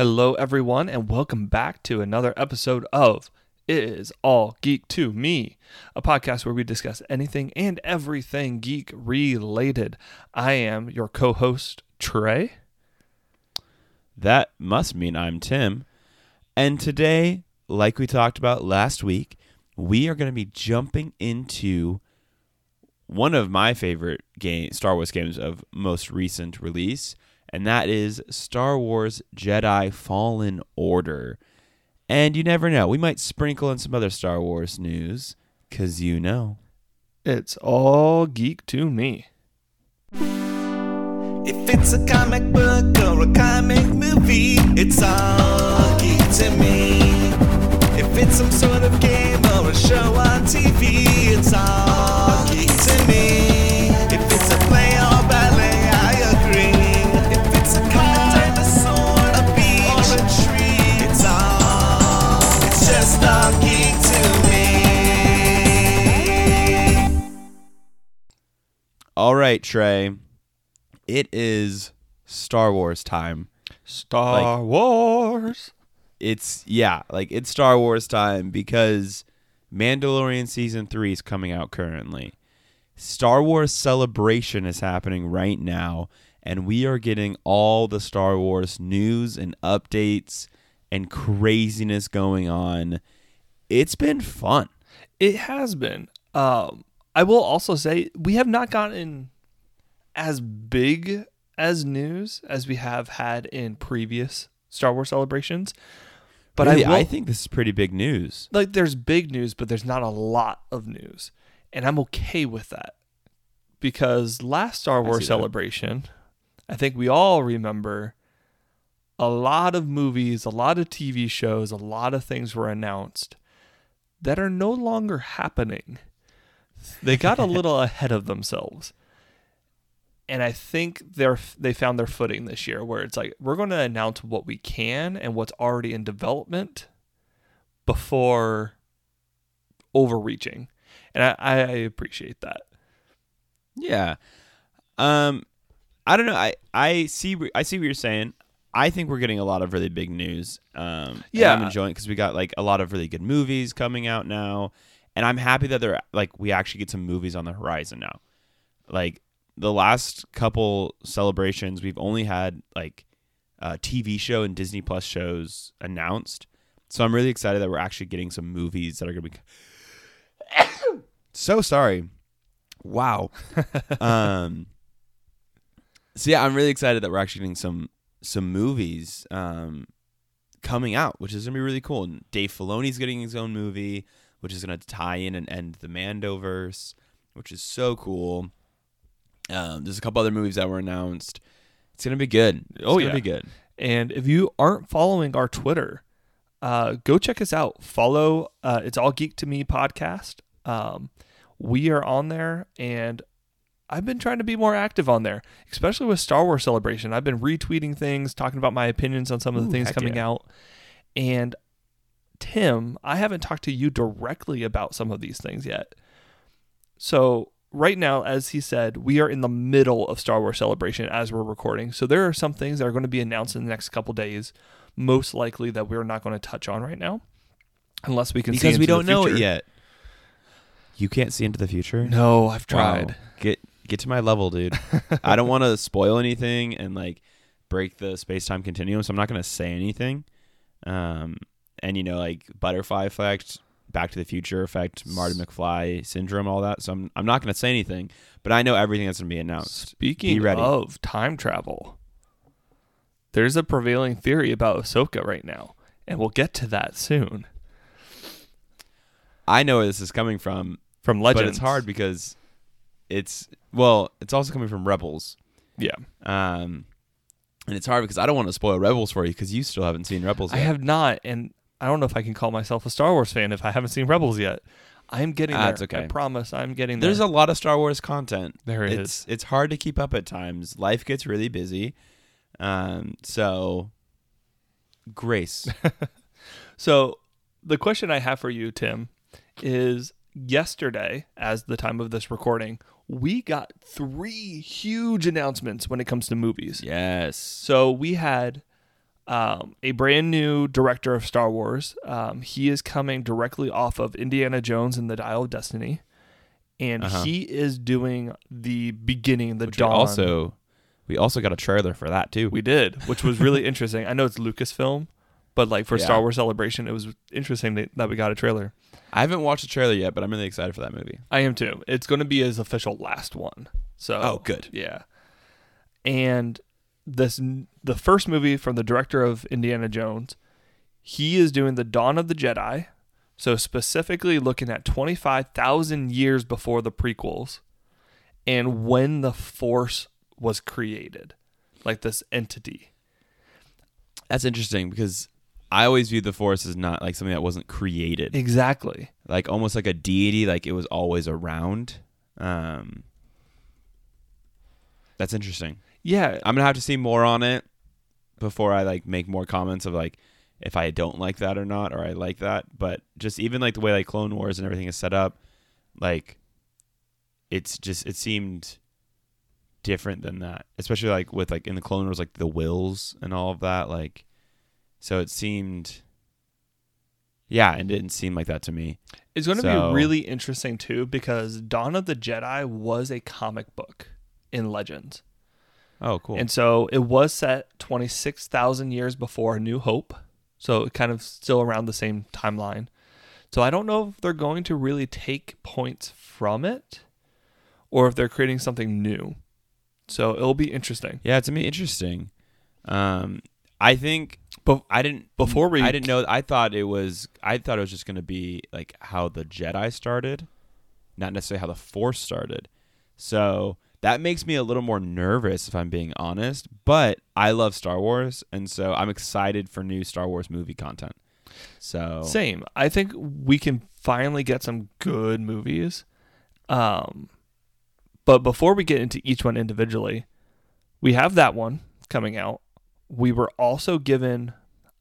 Hello, everyone, and welcome back to another episode of It Is All Geek to Me, a podcast where we discuss anything and everything geek related. I am your co host, Trey. That must mean I'm Tim. And today, like we talked about last week, we are going to be jumping into one of my favorite game Star Wars games of most recent release, and that is Star Wars Jedi Fallen Order. And you never know, we might sprinkle in some other Star Wars news cuz you know. It's all geek to me. If it's a comic book or a comic movie, it's all geek to me. If it's some sort of game or a show on TV, it's all geek to me. All right, Trey. It is Star Wars time. Star Wars. it's yeah, like it's Star Wars time because Mandalorian season 3 is coming out currently. Star Wars Celebration is happening right now and we are getting all the Star Wars news and updates and craziness going on. It's been fun. It has been. Um, I will also say we have not gotten as big as news as we have had in previous Star Wars celebrations. But Really, I, will, I think this is pretty big news. like there's big news, but there's not a lot of news, and I'm okay with that because last Star Wars that. celebration, I think we all remember a lot of movies, a lot of TV shows, a lot of things were announced that are no longer happening. They got a little ahead of themselves. And I think they're they found their footing this year where it's like we're going to announce what we can and what's already in development before overreaching. And I, I appreciate that. Yeah. Um I don't know. I I see I see what you're saying. I think we're getting a lot of really big news. Um Yeah. I'm enjoying cuz we got like a lot of really good movies coming out now and I'm happy that they're like we actually get some movies on the horizon now. Like the last couple celebrations we've only had like a TV show and Disney Plus shows announced. So I'm really excited that we're actually getting some movies that are going to be So sorry. Wow. um so yeah, I'm really excited that we're actually getting some some movies um coming out, which is gonna be really cool. And Dave Filoni's getting his own movie, which is gonna tie in and end the Mandoverse, which is so cool. Um, there's a couple other movies that were announced. It's gonna be good. It's Oh, yeah. be good. And if you aren't following our Twitter, uh, go check us out. Follow uh, It's All Geek to Me podcast. Um, we are on there, and I've been trying to be more active on there, especially with Star Wars Celebration. I've been retweeting things, talking about my opinions on some of the Ooh, things coming yeah. out. And Tim, I haven't talked to you directly about some of these things yet. So right now, as he said, we are in the middle of Star Wars Celebration as we're recording. So there are some things that are going to be announced in the next couple days, most likely that we're not going to touch on right now, unless we can see Because we don't know it yet. You can't see into the future? No, I've Wow. tried. Get get to my level, dude. I don't want to spoil anything and like break the space time continuum, so I'm not gonna say anything. Um, and you know, like butterfly effect, Back to the Future effect, Marty McFly syndrome, all that. So I'm I'm not gonna say anything, but I know everything that's gonna be announced. Speaking Be ready. of time travel, there's a prevailing theory about Ahsoka right now, and we'll get to that soon. I know where this is coming from, From Legends, but it's hard because it's well, it's also coming from Rebels. Yeah, Um, and it's hard because I don't want to spoil Rebels for you because you still haven't seen Rebels I have not, and I don't know if I can call myself a Star Wars fan if I haven't seen Rebels yet. I'm getting Ah, there. it's okay. I promise, I'm getting there. There's a lot of Star Wars content. There it it's it's hard to keep up at times. Life gets really busy. Um, so grace. So, the question I have for you, Tim, is yesterday, as the time of this recording, we got three huge announcements when it comes to movies. yes. So we had um, a brand new director of Star Wars. Um, he is coming directly off of Indiana Jones and the Dial of Destiny, and Uh-huh. he is doing the beginning, the Which we dawn. also we also got a trailer for that too. we did, which was really interesting. I know it's Lucasfilm, but like for Yeah. Star Wars Celebration, it was interesting that, that we got a trailer. I haven't watched the trailer yet, but I'm really excited for that movie. I am too. It's going to be his official last one. So Oh, good. Yeah. And this the first movie from the director of Indiana Jones, he is doing the Dawn of the Jedi. So specifically looking at 25,000 years before the prequels and when the Force was created. Like this entity. That's interesting because I always viewed the Force as not like something that wasn't created, Exactly. like almost like a deity, like it was always around. Um, that's interesting. Yeah. I'm gonna have to see more on it before I like make more comments of like if I don't like that or not, or I like that. But just even like the way like Clone Wars and everything is set up, like it's just it seemed different than that. Especially like with like in the Clone Wars, like the wills and all of that. Like so it seemed yeah, it didn't seem like that to me. It's going to So- be really interesting too because Dawn of the Jedi was a comic book in Legends. Oh, cool. And so it was set 26,000 years before A New Hope. So it kind of still around the same timeline. So I don't know if they're going to really take points from it or if they're creating something new. So it'll be interesting. yeah, it's gonna be interesting. Um, I think But I didn't Before we- I didn't know. I thought it was. I thought it was just going to be like how the Jedi started, not necessarily how the Force started. So that makes me a little more nervous, if I'm being honest. But I love Star Wars, and so I'm excited for new Star Wars movie content. So Same. I think we can finally get some good movies. Um, but before we get into each one individually, we have that one coming out. We were also given,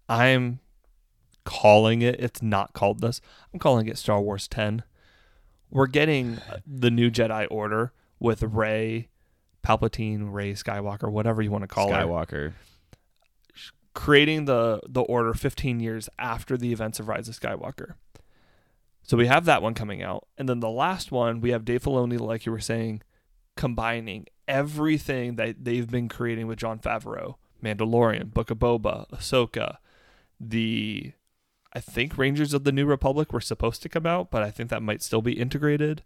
I'm calling it, it's not called this, I'm calling it Star Wars 10. We're getting the new Jedi Order with Rey, Palpatine, Rey Skywalker, whatever you want to call her Skywalker. creating the the order 15 years after the events of Rise of Skywalker. So we have that one coming out, and then the last one we have Dave Filoni, like you were saying, combining everything that they've been creating with Jon Favreau, Mandalorian, Book of Boba, Ahsoka, the I think Rangers of the New Republic were supposed to come out, but I think that might still be integrated.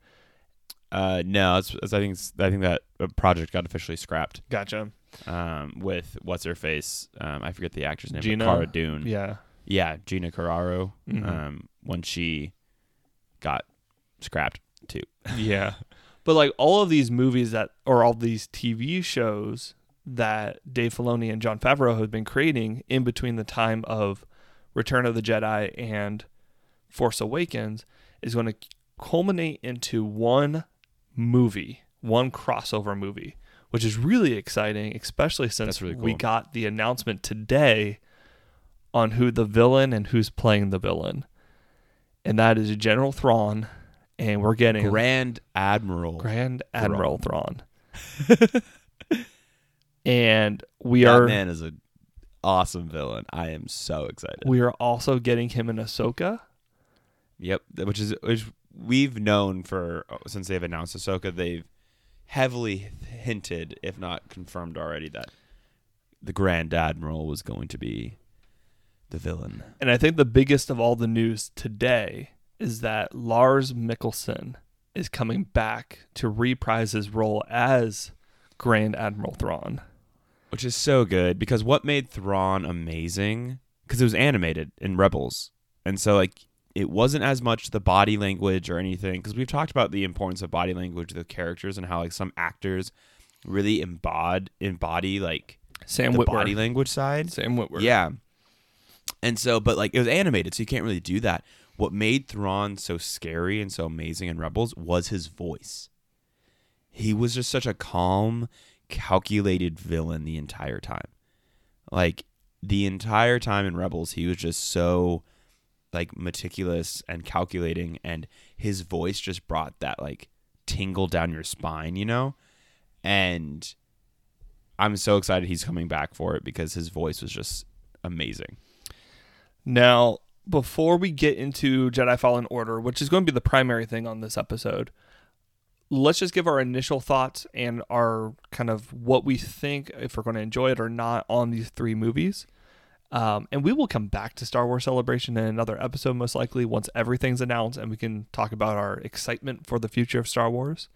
Uh, no, it's, it's, I think it's, I think that uh, project got officially scrapped. Gotcha. Um, with what's her face? Um, I forget the actress name. Gina? Cara Dune. Yeah. Yeah, Gina Carano. Mhm. Um, when she got scrapped too. Yeah. But like all of these movies that or all these TV shows that Dave Filoni and Jon Favreau have been creating in between the time of Return of the Jedi and Force Awakens is going to culminate into one movie, one crossover movie, which is really exciting, especially since really we got the announcement today on who the villain and who's playing the villain. And that is General Thrawn, and we're getting Grand Admiral. Grand Admiral Thrawn. and we that are man is a awesome villain. I am so excited. we are also getting him in Ahsoka. Yep, which is which we've known for oh, since they've announced Ahsoka. They've heavily hinted, if not confirmed already, that the Grand Admiral was going to be the villain. And I think the biggest of all the news today is that Lars Mikkelsen is coming back to reprise his role as Grand Admiral Thrawn. which is so good because what made Thrawn amazing because it was animated in Rebels, and so like it wasn't as much the body language or anything because we've talked about the importance of body language with characters and how like some actors really embody embody like Sam the Witwer. body language side. Sam Witwer. Yeah. And so, but like it was animated, so you can't really do that. What made Thrawn so scary and so amazing in Rebels was his voice. He was just such a calm, calculated villain the entire time. Like the entire time in Rebels, he was just so like meticulous and calculating and his voice just brought that like tingle down your spine, you know? And I'm so excited he's coming back for it because his voice was just amazing. Now, before we get into Jedi Fallen Order, which is going to be the primary thing on this episode, let's just give our initial thoughts and our kind of what we think if we're going to enjoy it or not on these three movies. Um, and we will come back to Star Wars Celebration in another episode, most likely, once everything's announced and we can talk about our excitement for the future of Star Wars.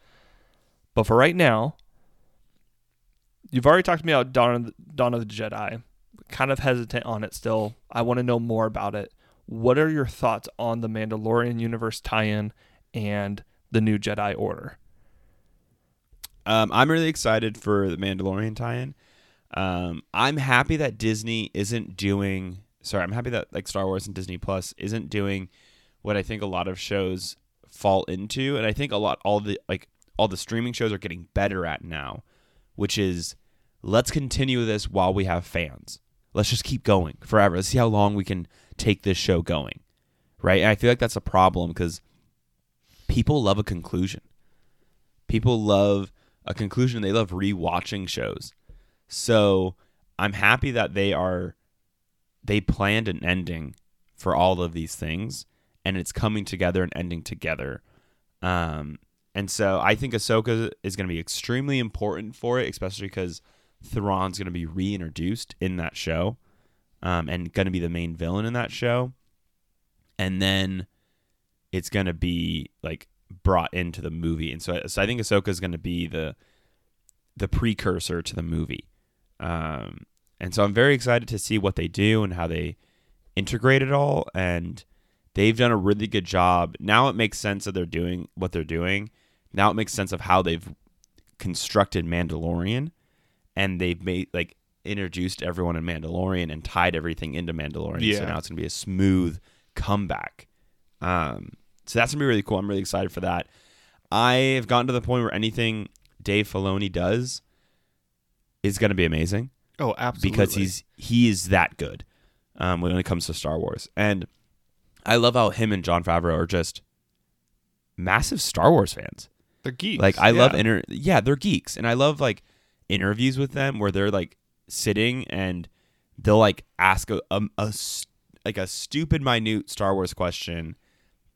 But for right now, you've already talked to me about Dawn of the, Dawn of the Jedi. Kind of hesitant on it still. I want to know more about it. What are your thoughts on the Mandalorian universe tie-in and the new Jedi Order? Um, I'm really excited for the Mandalorian tie-in. Um, I'm happy that Disney isn't doing. Sorry, I'm happy that like Star Wars and Disney Plus isn't doing what I think a lot of shows fall into, and I think a lot all the like all the streaming shows are getting better at now, which is let's continue this while we have fans. Let's just keep going forever. Let's see how long we can take this show going, right? And I feel like that's a problem because people love a conclusion. People love a conclusion. They love rewatching shows. So I'm happy that they are they planned an ending for all of these things and it's coming together and ending together. Um and so I think Ahsoka is going to be extremely important for it, especially because Thrawn's going to be reintroduced in that show, um, and going to be the main villain in that show. And then it's going to be like brought into the movie, and so, so I think Ahsoka is going to be the the precursor to the movie. Um, and so I'm very excited to see what they do and how they integrate it all. And they've done a really good job. Now it makes sense that they're doing what they're doing. Now it makes sense of how they've constructed Mandalorian and they've made like introduced everyone in Mandalorian and tied everything into Mandalorian. So now it's gonna be a smooth comeback. Um, so that's gonna be really cool. I'm really excited for that. I have gotten to the point where anything Dave Filoni does is gonna be amazing Oh, absolutely. because he's he is that good um, when it comes to Star Wars, and I love how him and Jon Favreau are just massive Star Wars fans. they're geeks. Like I love inter yeah, they're geeks, and I love like interviews with them where they're like sitting and they'll like ask a, a, a like a stupid minute Star Wars question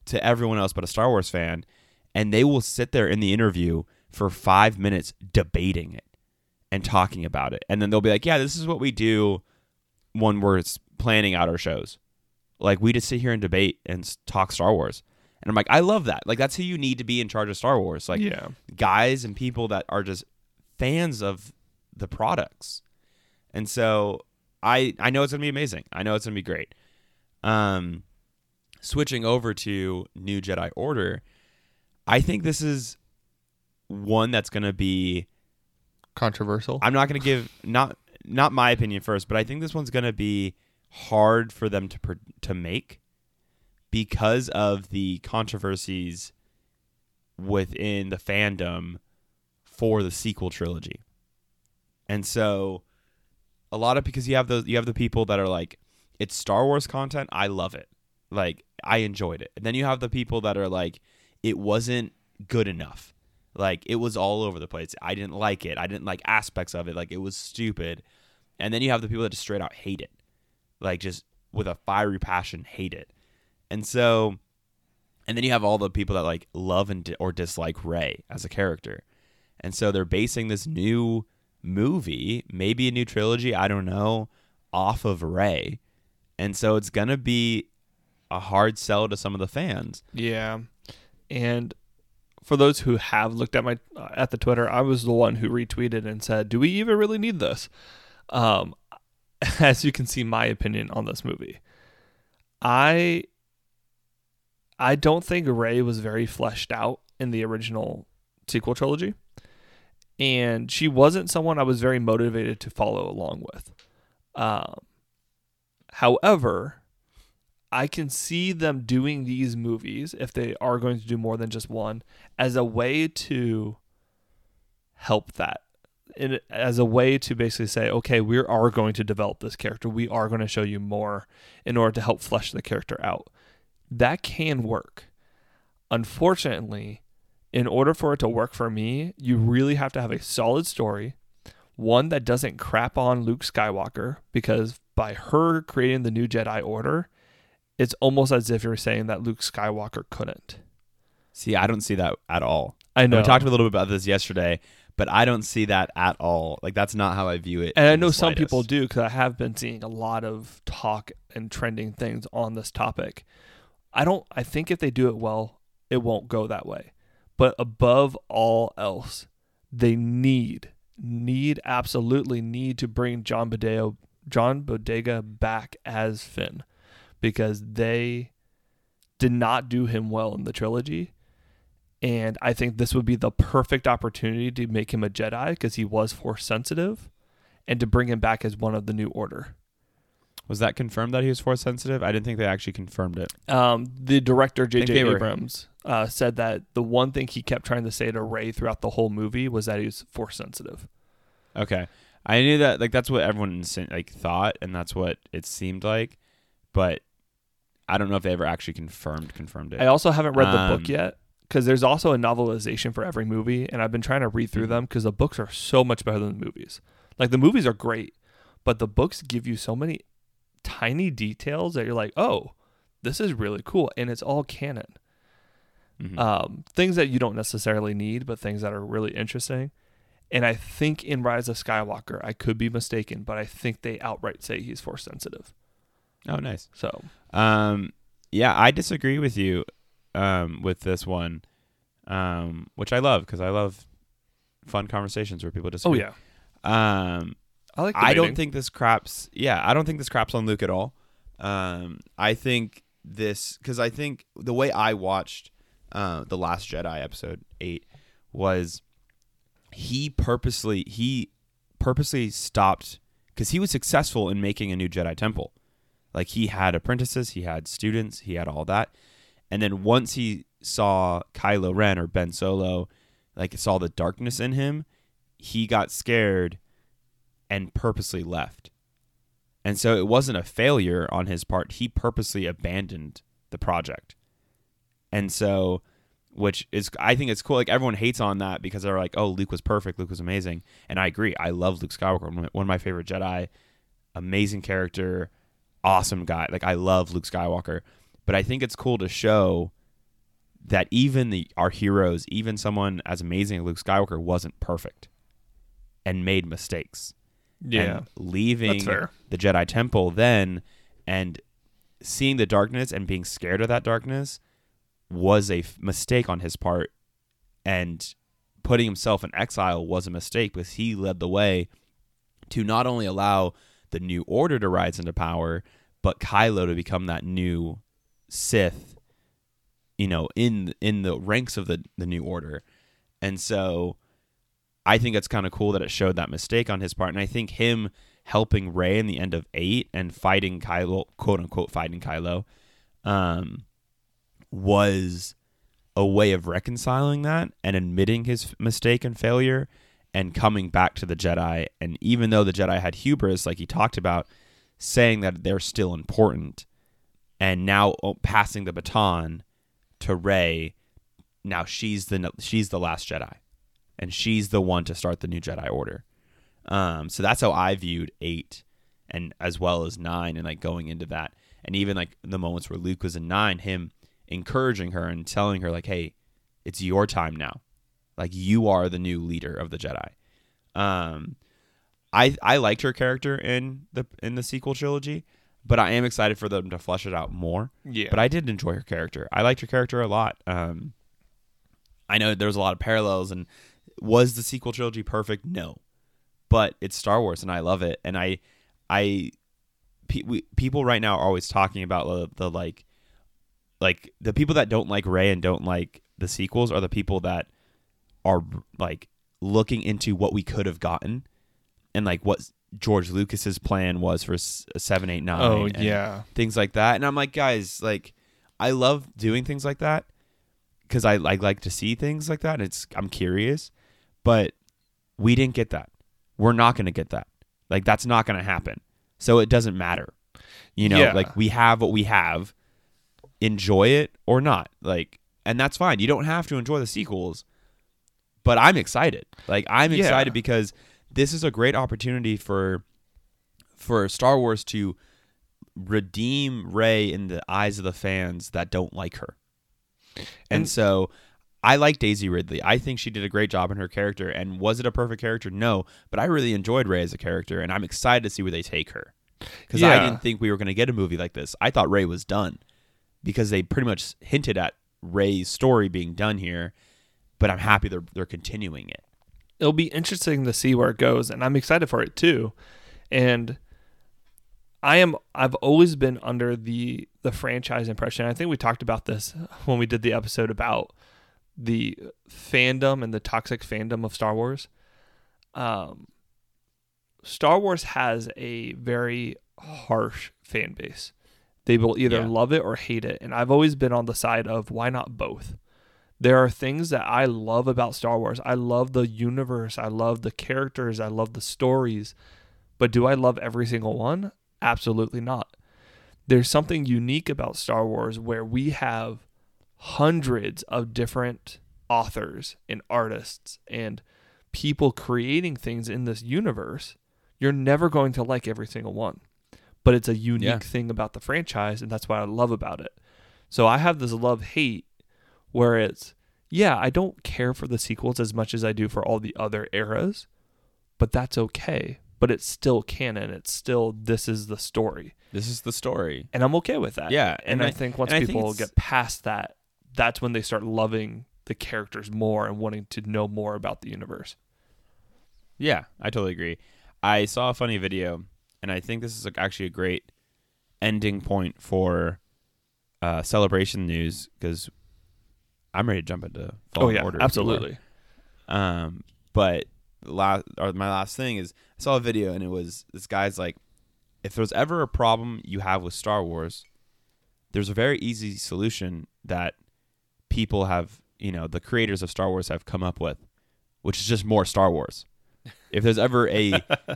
to everyone else but a Star Wars fan, and they will sit there in the interview for five minutes debating it and talking about it, and then they'll be like, "Yeah, this is what we do when we're planning out our shows. Like we just sit here and debate and talk Star Wars." And I'm like, I love that. Like that's who you need to be in charge of Star Wars. Like yeah. guys and people that are just fans of the products. And so I I know it's gonna be amazing. I know it's gonna be great. Um switching over to New Jedi Order, I think this is one that's gonna be Controversial. I'm not gonna give not not my opinion first, but I think this one's gonna be hard for them to to make because of the controversies within the fandom for the sequel trilogy. And so a lot of because you have those you have the people that are like it's Star Wars content, I love it. Like I enjoyed it. And then you have the people that are like it wasn't good enough. Like it was all over the place. I didn't like it. I didn't like aspects of it. Like it was stupid. And then you have the people that just straight out hate it. Like just with a fiery passion hate it. And so and then you have all the people that like love and di- or dislike Rey as a character. And so they're basing this new movie, maybe a new trilogy, I don't know, off of Rey. And so it's going to be a hard sell to some of the fans. Yeah, and for those who have looked at my at the Twitter, I was the one who retweeted and said, "Do we even really need this?" Um, as you can see, my opinion on this movie, I I don't think Rey was very fleshed out in the original sequel trilogy, and she wasn't someone I was very motivated to follow along with. Um, however, I can see them doing these movies if they are going to do more than just one as a way to help that. In, as a way to basically say, okay, we are going to develop this character. We are going to show you more in order to help flesh the character out. That can work. Unfortunately, in order for it to work for me, you really have to have a solid story, one that doesn't crap on Luke Skywalker because by her creating the new Jedi Order, it's almost as if you're saying that Luke Skywalker couldn't. See, I don't see that at all. I And know. We talked a little bit about this yesterday, but I don't see that at all. Like that's not how I view it. and I know some people do because I have been seeing a lot of talk and trending things on this topic. I don't. I think if they do it well, it won't go that way. But above all else, they need need absolutely need to bring John Boyega John Boyega back as Finn because they did not do him well in the trilogy. And I think this would be the perfect opportunity to make him a Jedi because he was force sensitive and to bring him back as one of the new order. Was that confirmed that he was force sensitive? I didn't think they actually confirmed it. Um, the director J.J. Abrams uh, said that the one thing he kept trying to say to Rey throughout the whole movie was that he was force sensitive. Okay, I knew that. Like that's what everyone like thought, and that's what it seemed like. But I don't know if they ever actually confirmed confirmed it. I also haven't read the Um, book yet because there's also a novelization for every movie, and I've been trying to read through Mhm. them because the books are so much better than the movies. Like the movies are great, but the books give you so many tiny details that you're like, oh, this is really cool, and it's all canon. Mhm. um, things that you don't necessarily need, but things that are really interesting. And I think in Rise of Skywalker, I could be mistaken, but I think they outright say he's force sensitive. Oh, nice. So Um, yeah, I disagree with you um, with this one, um, which I love because I love fun conversations where people just oh yeah, Um, I like. I don't think this craps. Yeah, I don't think this craps on Luke at all. Um, I think this because I think the way I watched uh, the Last Jedi episode eight was he purposely he purposely stopped because he was successful in making a new Jedi temple. Like he had apprentices, he had students, he had all that, and then once he saw Kylo Ren or Ben Solo, like saw the darkness in him, he got scared and purposely left. And so it wasn't a failure on his part. He purposely abandoned the project. And so, which is, I think it's cool. Like everyone hates on that because they're like, oh, Luke was perfect. Luke was amazing. And I agree. I love Luke Skywalker, one of my- favorite Jedi. Amazing character, awesome guy. Like I love Luke Skywalker. But I think it's cool to show that even the our heroes, even someone as amazing as Luke Skywalker, wasn't perfect and made mistakes Yeah, and leaving the Jedi Temple then and seeing the darkness and being scared of that darkness was a f- mistake on his part and putting himself in exile was a mistake because he led the way to not only allow the new order to rise into power but Kylo to become that new Sith you know in in the ranks of the the new order. And so I think it's kind of cool that it showed that mistake on his part, and I think him helping Ray in the end of eight and fighting Kylo, quote unquote, fighting Kylo, um, was a way of reconciling that and admitting his mistake and failure and coming back to the Jedi. And even though the Jedi had hubris, like he talked about, saying that they're still important, and now passing the baton to Rey. Now she's the she's the last Jedi and she's the one to start the new Jedi Order. Um, so that's how I viewed eight, and as well as nine, and like going into that, and even like the moments where Luke was in nine, him encouraging her and telling her like, "Hey, it's your time now. Like you are the new leader of the Jedi." Um, I I liked her character in the in the sequel trilogy, but I am excited for them to flesh it out more. Yeah, But I did enjoy her character. I liked her character a lot. Um, I know there's a lot of parallels, and was the sequel trilogy perfect? No, but it's Star Wars, and I love it. And I, I, pe- we, people right now are always talking about the, the like, like the people that don't like Ray and don't like the sequels are the people that are like looking into what we could have gotten, and like what George Lucas's plan was for uh, eight, nine. oh and- yeah, things like that. And I'm like, guys, like, I love doing things like that because I, I like to see things like that. And it's I'm curious, but we didn't get that. We're not going to get that. Like, that's not going to happen. So it doesn't matter. You know, Yeah. like we have what we have. Enjoy it or not. Like, and that's fine. You don't have to enjoy the sequels, but I'm excited. Like, I'm Yeah. excited because this is a great opportunity for for Star Wars to redeem Rey in the eyes of the fans that don't like her. And, And- so I like Daisy Ridley. I think she did a great job in her character. And was it a perfect character? No. But I really enjoyed Rey as a character, and I'm excited to see where they take her. Because I didn't think we were going to get a movie like this. I thought Rey was done because they pretty much hinted at Rey's story being done here. But I'm happy they're they're continuing it. it'll be interesting to see where it goes and i'm excited for it too and i am i've always been under the the franchise impression i think we talked about this when we did the episode about the fandom and the toxic fandom of star wars um star wars has a very harsh fan base they will either Yeah. love it or hate it and i've always been on the side of why not both there are things that I love about Star Wars. I love the universe. I love the characters. I love the stories. But do I love every single one? Absolutely not. There's something unique about Star Wars where we have hundreds of different authors and artists and people creating things in this universe. You're never going to like every single one. But it's a unique Yeah. thing about the franchise, and that's what I love about it. So I have this love hate where it's yeah, I don't care for the sequels as much as I do for all the other eras, but that's okay. But it's still canon. It's still this is the story, This is the story. and I'm okay with that. Yeah, and, and I, I- think once I think people get past that, that's when they start loving the characters more and wanting to know more about the universe. Yeah, I totally agree. I saw a funny video, and I think this is actually a great ending point for uh, celebration news because I'm ready to jump into Oh yeah, Order. if you are. absolutely. Um, but last or my last thing is I saw a video and it was this guy's like, if there's ever a problem you have with Star Wars, there's a very easy solution that people have, you know, the creators of Star Wars have come up with, which is just more Star Wars. If there's ever a,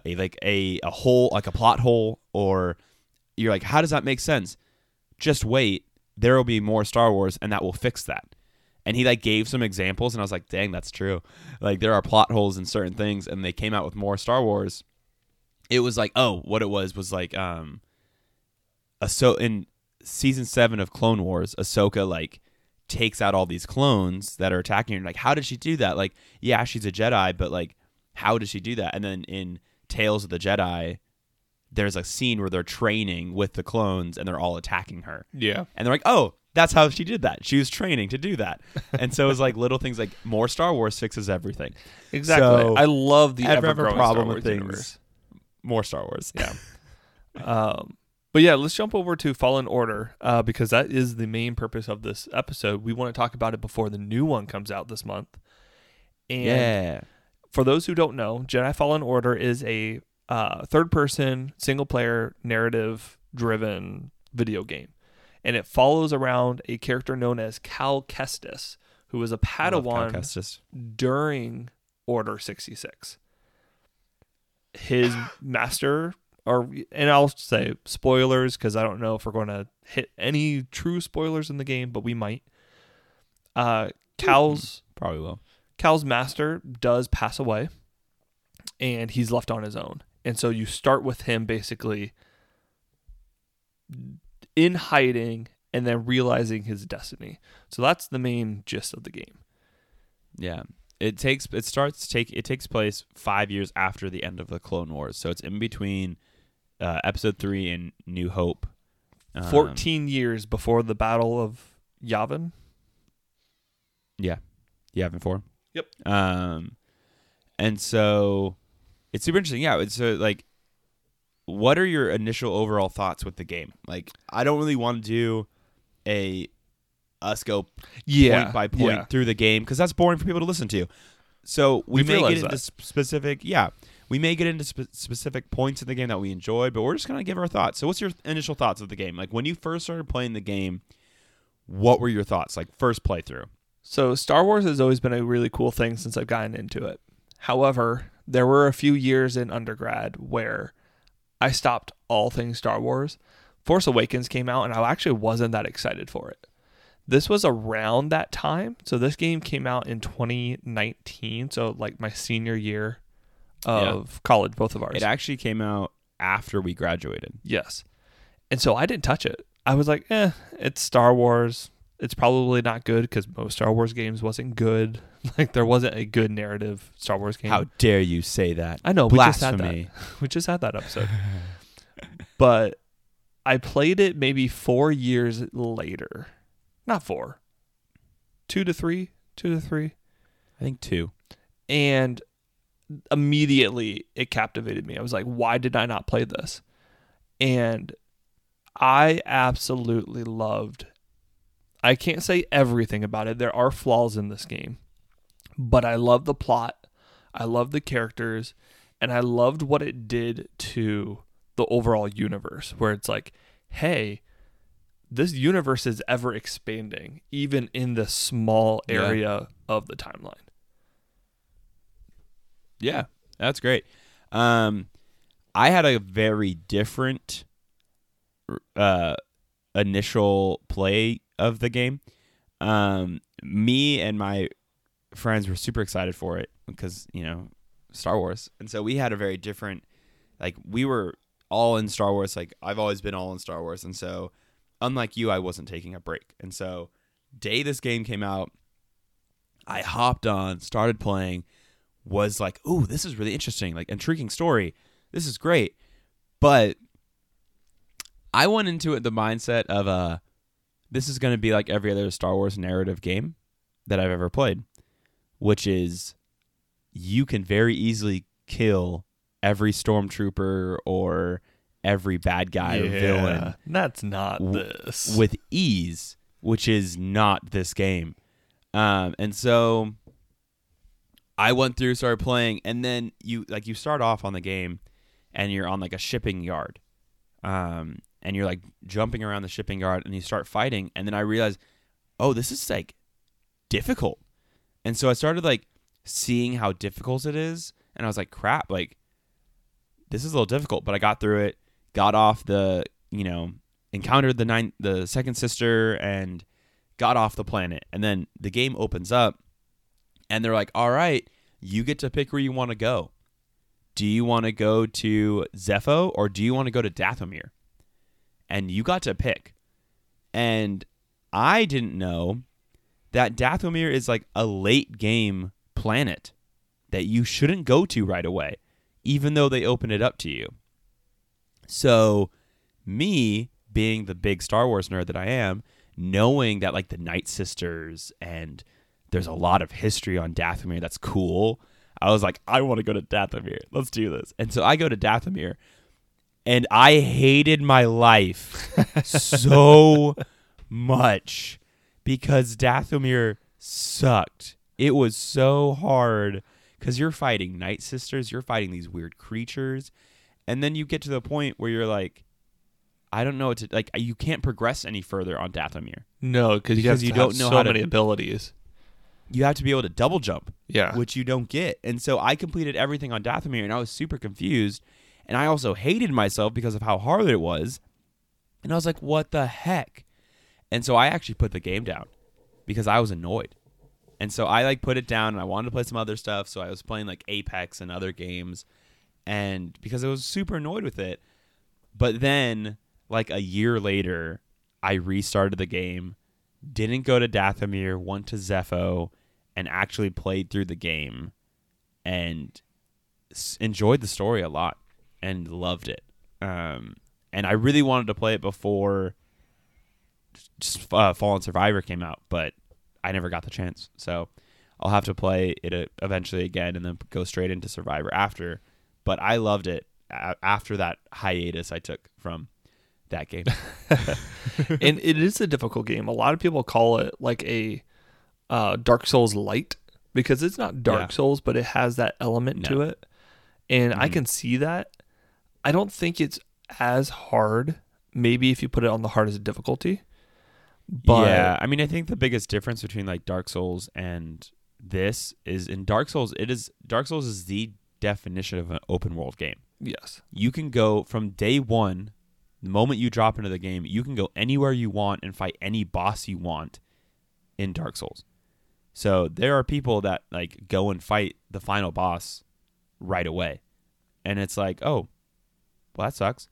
a like a, a hole like a plot hole or you're like, how does that make sense? Just wait, there will be more Star Wars and that will fix that and he like gave some examples and i was like dang that's true. Like there are plot holes in certain things and they came out with more star wars. It was like oh what it was was like um a so in season 7 of clone wars ahsoka like takes out all these clones that are attacking her like how did she do that? Like yeah she's a jedi but like how did she do that? And then in tales of the jedi there's a scene where they're training with the clones and they're all attacking her. Yeah. and they're like, oh, that's how she did that. She was training to do that. And so it was like little things like more Star Wars fixes everything. Exactly. So, I love the ever growing problem Star with things, universe. more Star Wars. Yeah. um, but yeah, let's jump over to Fallen Order uh, because that is the main purpose of this episode. We want to talk about it before the new one comes out this month. And yeah. for those who don't know, Jedi Fallen Order is a uh, third person, single player, narrative driven video game. And it follows around a character known as Cal Kestis, who was a I love Cal Padawan during Order 66. His master, or and I'll say spoilers because I don't know if we're going to hit any true spoilers in the game, but we might. Uh, Cal's Probably will. Cal's master does pass away, and he's left on his own. And so you start with him basically in hiding and then realizing his destiny. So that's the main gist of the game. Yeah. It takes it starts take it takes place five years after the end of the Clone Wars, so it's in between uh, Episode Three and New Hope. Um, 14 years before the Battle of Yavin. Yeah. Yavin Four. Yep. Um, and so it's super interesting. Yeah. It's uh, like, what are your initial overall thoughts with the game? Like, I don't really want to do a us go point by point yeah. through the game because that's boring for people to listen to. So we We've may get into that. specific, yeah, we may get into spe- specific points in the game that we enjoy, but we're just gonna give our thoughts. So, what's your initial thoughts of the game? Like when you first started playing the game, what were your thoughts? Like first playthrough. So Star Wars has always been a really cool thing since I've gotten into it. However, there were a few years in undergrad where I stopped all things Star Wars. Force Awakens came out and I actually wasn't that excited for it. This was around that time. So this game came out in 2019, so like my senior year of college, both of ours. It actually came out after we graduated. Yes. And so I didn't touch it. I was like, eh, it's Star Wars. It's probably not good because most Star Wars games wasn't good. Like there wasn't a good narrative Star Wars game. How dare you say that? I know we just had that. Blasphemy. We just had that episode. but I played it maybe four years later. Not four. Two to three. Two to three. I think two. and immediately it captivated me. I was like, why did I not play this? And I absolutely loved I can't say everything about it. There are flaws in this game. But I love the plot. I love the characters and I loved what it did to the overall universe where it's like, hey, this universe is ever expanding even in the small Yeah. area of the timeline. Yeah, that's great. Um, I had a very different uh, initial play of the game. Um, me and my friends were super excited for it because you know Star Wars, and so we had a very different. Like we were all in Star Wars. Like I've always been all in Star Wars, and so unlike you, I wasn't taking a break. And so day this game came out, I hopped on, started playing was like, "Ooh, this is really interesting, like intriguing story. This is great." But I went into it the mindset of uh this is going to be like every other Star Wars narrative game that I've ever played, which is you can very easily kill every stormtrooper or every bad guy or villain That's not w- this. with ease, which is not this game. Um, and so I went through, started playing, and then you like you start off on the game, and you're on like a shipping yard, um, and you're like jumping around the shipping yard, and you start fighting, and then I realized, oh, this is like difficult, and so I started like seeing how difficult it is, and I was like, crap, like this is a little difficult, but I got through it, got off the, you know, encountered the nine, the second sister, and got off the planet, and then the game opens up, and they're like, all right, you get to pick where you want to go. Do you want to go to Zeffo or do you want to go to Dathomir? And you got to pick. And I didn't know that Dathomir is like a late game planet that you shouldn't go to right away, even though they open it up to you. So, me being the big Star Wars nerd that I am, knowing that like the Night Sisters and there's a lot of history on Dathomir that's cool. I was like, I want to go to Dathomir. Let's do this. And so I go to Dathomir and I hated my life so much because Dathomir sucked. It was so hard because you're fighting Night Sisters, you're fighting these weird creatures, and then you get to the point where you're like, I don't know what to like. You can't progress any further on Dathomir. no, because you, have you don't have know so how to- many abilities. You have to be able to double jump. Yeah. which you don't get. And so I completed everything on Dathomir and I was super confused. And I also hated myself because of how hard it was. And I was like, what the heck? And so I actually put the game down because I was annoyed. And so I like put it down and I wanted to play some other stuff. So I was playing like Apex and other games. And because I was super annoyed with it. But then, like a year later, I restarted the game, didn't go to Dathomir, went to Zeffo, and actually played through the game and enjoyed the story a lot and loved it. Um, and I really wanted to play it before just uh, Fallen Survivor came out, but I never got the chance. So I'll have to play it uh, eventually again and then go straight into Survivor after. But I loved it after that hiatus I took from that game. and it is a difficult game. A lot of people call it like a uh, Dark Souls light because it's not Dark Yeah. Souls, but it has that element to it. And I Mhm. can see that. I don't think it's as hard. Maybe if you put it on the hardest difficulty. But yeah, I mean, I think the biggest difference between like Dark Souls and this is in Dark Souls, it is Dark Souls is the definition of an open world game. yes, You can go from day one, the moment you drop into the game, you can go anywhere you want and fight any boss you want in Dark Souls. So there are people that like go and fight the final boss right away. And it's like, oh, well, that sucks.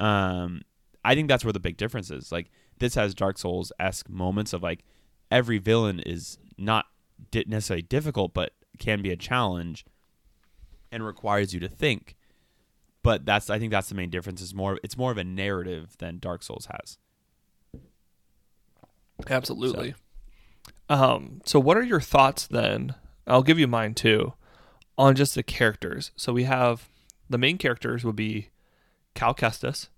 Um, I think that's where the big difference is. Like this has Dark Souls esque moments of like every villain is not di- necessarily difficult, but can be a challenge and requires you to think. But that's I think that's the main difference. Is more it's more of a narrative than Dark Souls has. Absolutely. Um, so what are your thoughts then? I'll give you mine too, on just the characters. So we have the main characters would be Cal Kestis,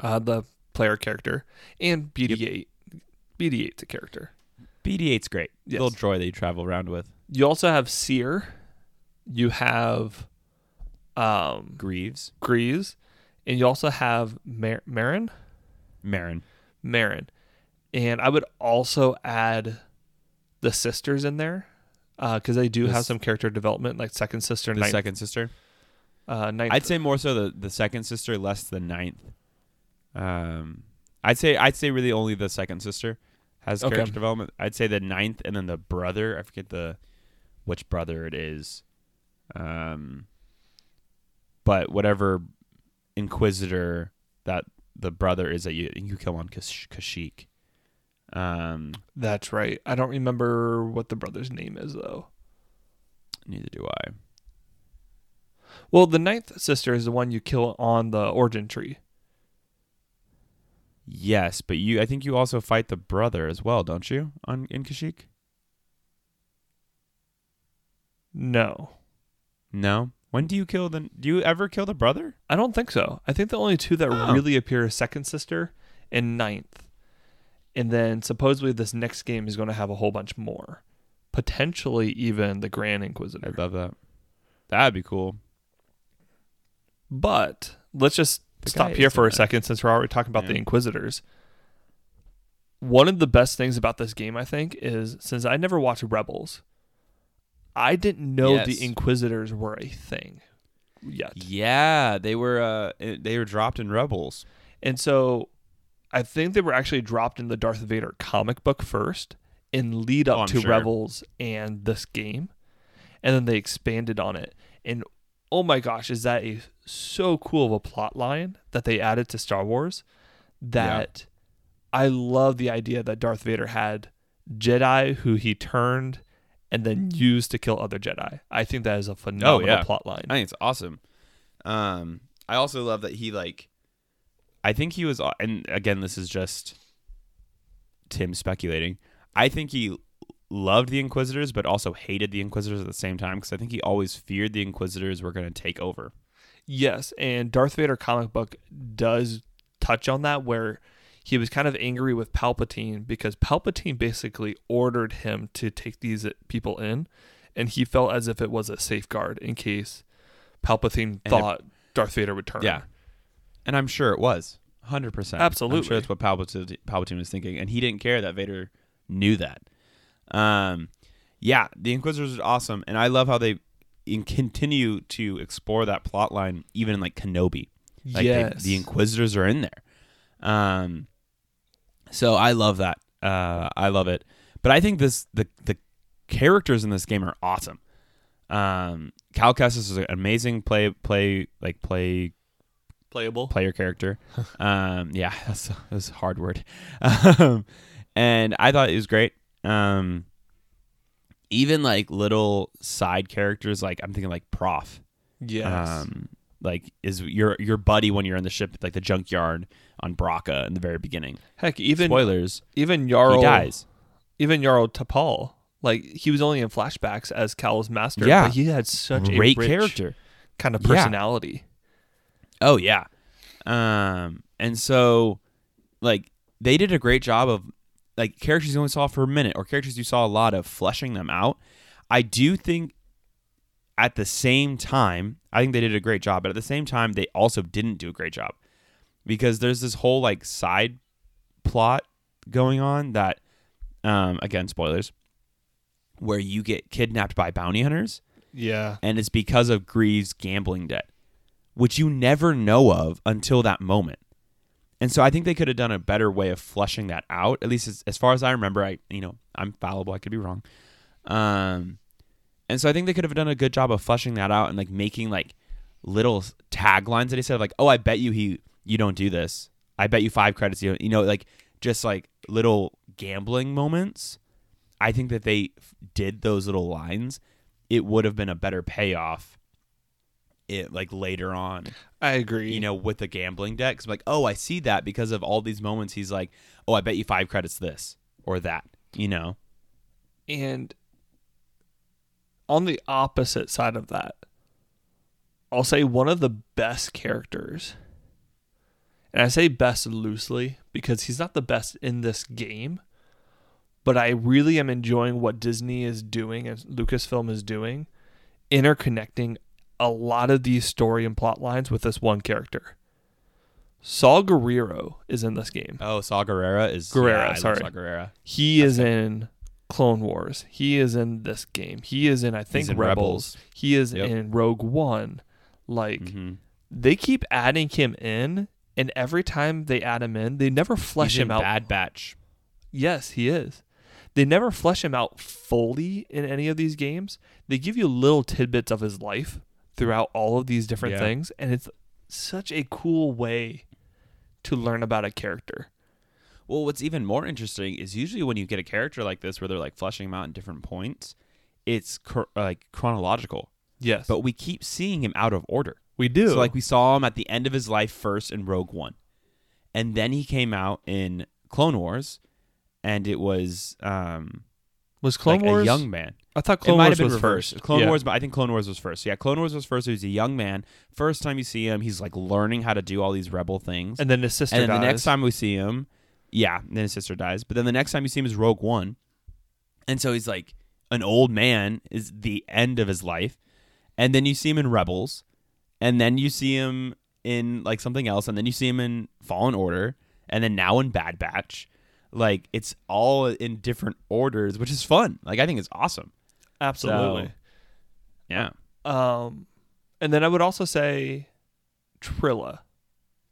uh, the player character, and BD8. BD8's a character. BD8's great. Yes. Little droid that you travel around with. You also have Cere. You have um, Greez, Greez, and you also have Mar- Merrin. Merrin. Merrin. And I would also add the sisters in there because they do have some character development, like second sister, The ninth, second sister. Uh, ninth. I'd say more so the the second sister, less the ninth. Um, I'd say I'd say really only the second sister has Okay. character development. I'd say the ninth, and then the brother. I forget the which brother it is. Um, but whatever Inquisitor that the brother is that you you kill on Kash- Kashyyyk. Um, That's right. I don't remember what the brother's name is though. neither do I. Well, the ninth sister is the one you kill on the origin tree. Yes, but you I think you also fight the brother as well, don't you? On in Kashyyyk? No, No. When do you kill the? Do you ever kill the brother? I don't think so. I think the only two that Oh. really appear is second sister and ninth. And then supposedly this next game is going to have a whole bunch more. Potentially even the Grand Inquisitor. I'd love that. That'd be cool. But let's just The stop here for a second since we're already talking about the Inquisitors. One of the best things about this game, I think, is since I never watched Rebels, I didn't know Yes. the Inquisitors were a thing yet. Yeah, they were. Uh, eh, they were dropped in Rebels. And so I think they were actually dropped in the Darth Vader comic book first in lead up Oh, to sure. Rebels and this game. And then they expanded on it. And oh my gosh, is that a so cool of a plot line that they added to Star Wars that I love the idea that Darth Vader had Jedi who he turned and then used to kill other Jedi. I think that is a phenomenal yeah. plot line. I think it's awesome. Um, I also love that he like. I think he was, and again, this is just Tim speculating. I think he loved the Inquisitors, but also hated the Inquisitors at the same time because I think he always feared the Inquisitors were going to take over. Yes, and Darth Vader comic book does touch on that where he was kind of angry with Palpatine because Palpatine basically ordered him to take these people in and he felt as if it was a safeguard in case Palpatine And it- thought Darth Vader would turn. Yeah, and I'm sure it was hundred percent. I'm Absolutely. sure that's what Palpatine, Palpatine was thinking, and he didn't care that Vader knew that. Um, yeah, the Inquisitors are awesome, and I love how they in- continue to explore that plot line, even in like Kenobi. Like they- yes. the Inquisitors are in there. Um, so I love that. Uh, I love it. But I think this the the characters in this game are awesome. Um, Cal Kestis is an amazing play play like play playable. player character. um, yeah, that's that's a hard word. Um, and I thought it was great. Um, even like little side characters, like I'm thinking like Prauf. Yes. Um, like is your your buddy when you're in the ship, like the junkyard on Bracca in the very beginning. Heck, even Spoilers: even Jaro dies. even Jaro Tapal, like he was only in flashbacks as Cal's master, Yeah. but he had such Great a character. kind of Yeah. personality. Oh yeah. Um and so like they did a great job of like characters you only saw for a minute or characters you saw a lot of fleshing them out. I do think at the same time, I think they did a great job, but at the same time they also didn't do a great job. Because there's this whole like side plot going on that um again spoilers where you get kidnapped by bounty hunters Yeah. and it's because of Greez' gambling debt, which you never know of until that moment. And so I think they could have done a better way of fleshing that out. At least as, as far as I remember, I you know I'm fallible, I could be wrong. Um, And so I think they could have done a good job of fleshing that out and like making like little taglines that he said like, "Oh, I bet you he you don't do this. I bet you 5 credits you don't-" you know like just like little gambling moments. I think that they did those little lines, it would have been a better payoff it like later on I agree. you know, with the gambling deck. 'Cause I'm like, oh, I see that because of all these moments. He's like, oh, I bet you five credits this or that. You know, And on the opposite side of that, I'll say one of the best characters, and I say best loosely because he's not the best in this game, but I really am enjoying what Disney is doing and Lucasfilm is doing, interconnecting a lot of these story and plot lines with this one character. Saul Guerrero is in this game. oh, Saw Gerrera is Gerrera, yeah, sorry. Saw Gerrera. He is in Clone Wars. He is in this game. He is in I think in Rebels. Rebels. He is Yep. in Rogue One. Like Mm-hmm. they keep adding him in, and every time they add him in, they never flesh He's him out. Bad Batch. Yes, he is. They never flesh him out fully in any of these games. They give you little tidbits of his life throughout all of these different Yeah. things, and it's such a cool way to learn about a character. Well, what's even more interesting is usually when you get a character like this where they're like fleshing him out in different points, it's cr- like chronological. Yes, But we keep seeing him out of order. we do. So like we saw him at the end of his life first in Rogue One, and then he came out in Clone Wars, and it was um was Clone like Wars a young man. I thought Clone it might Wars have been was reversed. first. Clone Yeah. Wars, but I think Clone Wars was first. Yeah, Clone Wars was first. He was a young man. First time you see him, he's like learning how to do all these rebel things. and then his sister And then the dies. next time we see him, yeah, then his sister dies. But then the next time you see him is Rogue One, and so he's like an old man. Is the end of his life, and then you see him in Rebels, and then you see him in like something else, and then you see him in Fallen Order, and then now in Bad Batch. Like it's all in different orders, which is fun. Like I think it's awesome. Absolutely. Yeah. Um, and then I would also say Trilla,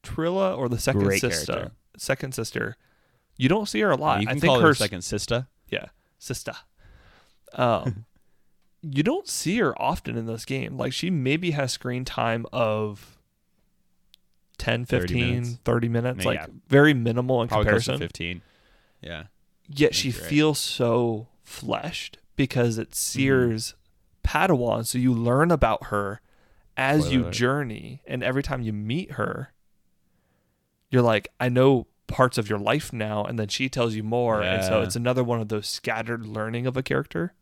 Trilla or the second Great sister, character. second sister. You don't see her a lot. you can I think call her her second sister. yeah, sister. Um, you don't see her often in this game. Like she maybe has screen time of 10, 15, 30 minutes. minutes, Yeah, like very minimal in Probably comparison. fifteen. Yeah. Yet she That's right. feels so fleshed because it Mm-hmm. Cere's Padawan. So you learn about her as Spoiler you alert. journey, and every time you meet her, you're like, I know parts of your life now, and then she tells you more, and so it's another one of those scattered learning of a character.